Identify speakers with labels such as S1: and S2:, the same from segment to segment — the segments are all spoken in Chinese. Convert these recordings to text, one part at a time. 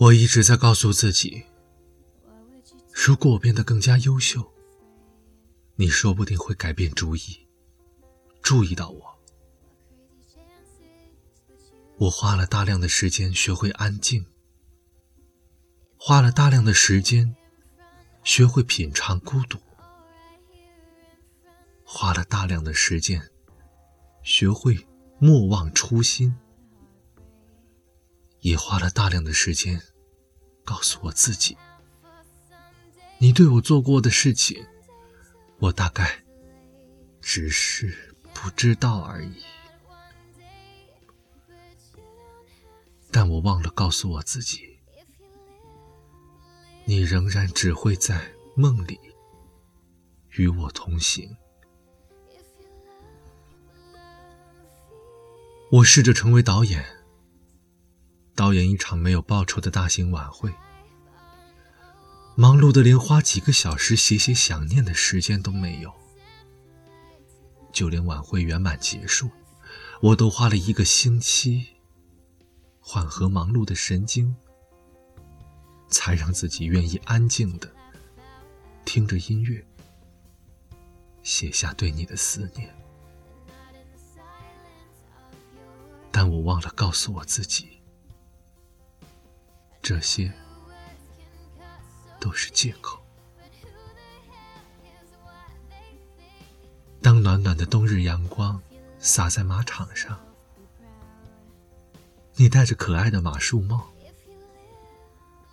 S1: 我一直在告诉自己，如果我变得更加优秀，你说不定会改变主意，注意到我。我花了大量的时间学会安静，花了大量的时间学会品尝孤独，花了大量的时间学会莫忘初心，也花了大量的时间告诉我自己：你对我做过的事情，我大概只是不知道而已。但我忘了告诉我自己，你仍然只会在梦里与我同行。我试着成为导演，导演一场没有报酬的大型晚会，忙碌的连花几个小时写写想念的时间都没有。就连晚会圆满结束，我都花了一个星期。缓和忙碌的神经，才让自己愿意安静的听着音乐，写下对你的思念。但我忘了告诉我自己，这些都是借口。当暖暖的冬日阳光洒在马场上。你戴着可爱的马术帽，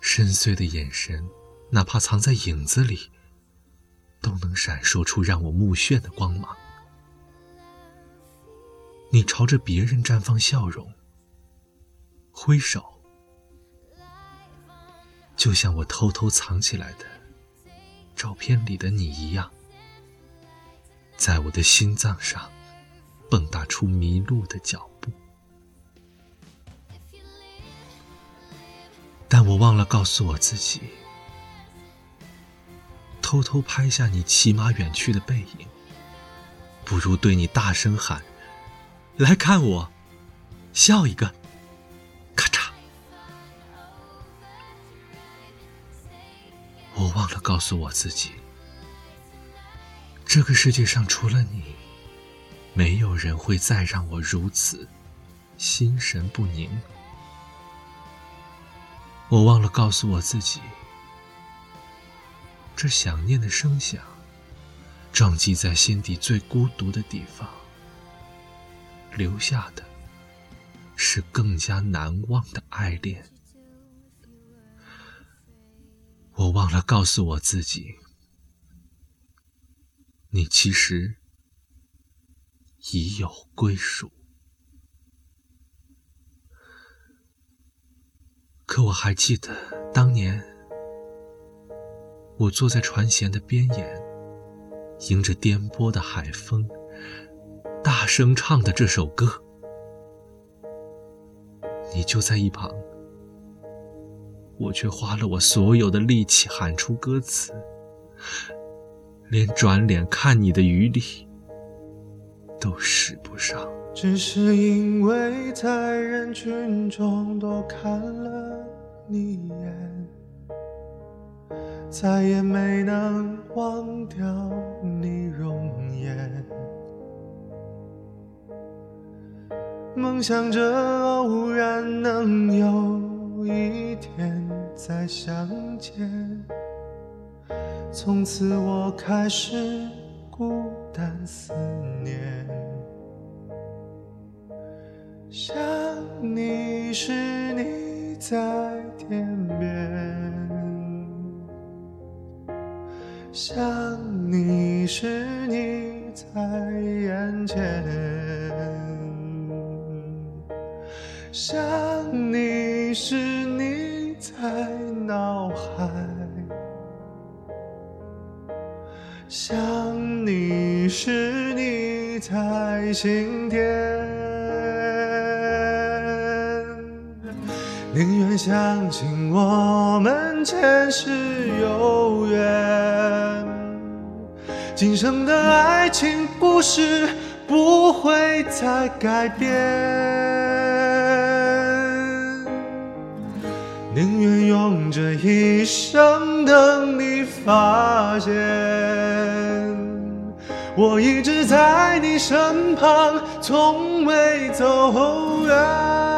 S1: 深邃的眼神，哪怕藏在影子里，都能闪烁出让我目眩的光芒。你朝着别人绽放笑容，挥手，就像我偷偷藏起来的照片里的你一样，在我的心脏上蹦跶出迷路的脚步。但我忘了告诉我自己，偷偷拍下你骑马远去的背影，不如对你大声喊：“来看我，笑一个！”我忘了告诉我自己，这个世界上除了你，没有人会再让我如此心神不宁。我忘了告诉我自己，这想念的声响，撞击在心底最孤独的地方，留下的是更加难忘的爱恋。我忘了告诉我自己，你其实已有归属。可我还记得当年，我坐在船舷的边沿，迎着颠簸的海风，大声唱的这首歌。你就在一旁，我却花了我所有的力气喊出歌词，连转脸看你的余力都使不上。
S2: 只是因为在人群中多看了你一眼，再也没能忘掉你容颜。梦想着偶然能有一天再相见，从此我开始孤单思念。想你时，你在天边；想你时，你在眼前；想你时，脑海；想你时，你在心田。宁愿相信我们前世有缘，今生的爱情故事不会再改变。宁愿用这一生等你发现，我一直在你身旁，从未走远。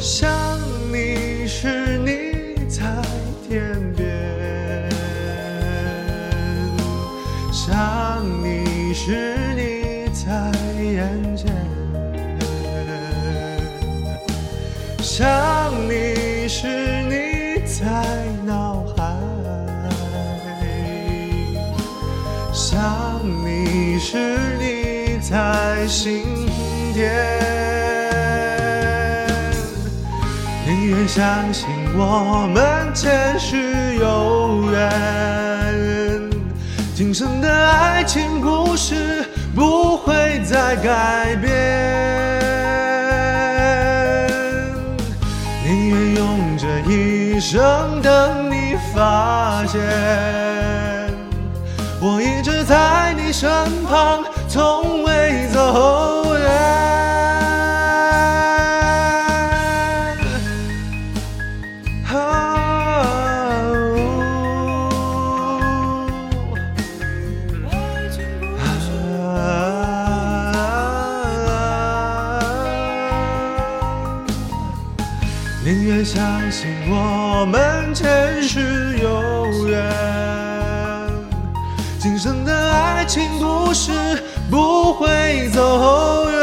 S2: 想你时，你在天边；想你时，你在眼前；想你时，你在脑海；想你时，你在心田。宁愿相信我们前世有缘，今生的爱情故事不会再改变。宁愿用这一生等你发现，我一直在你身旁，从未走相信我们前世有缘，今生的爱情故事不会走远。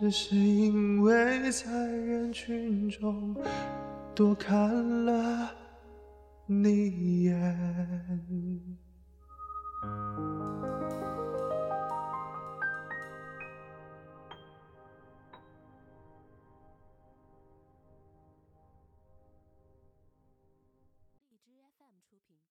S2: 只是因为在人群中多看了你一眼。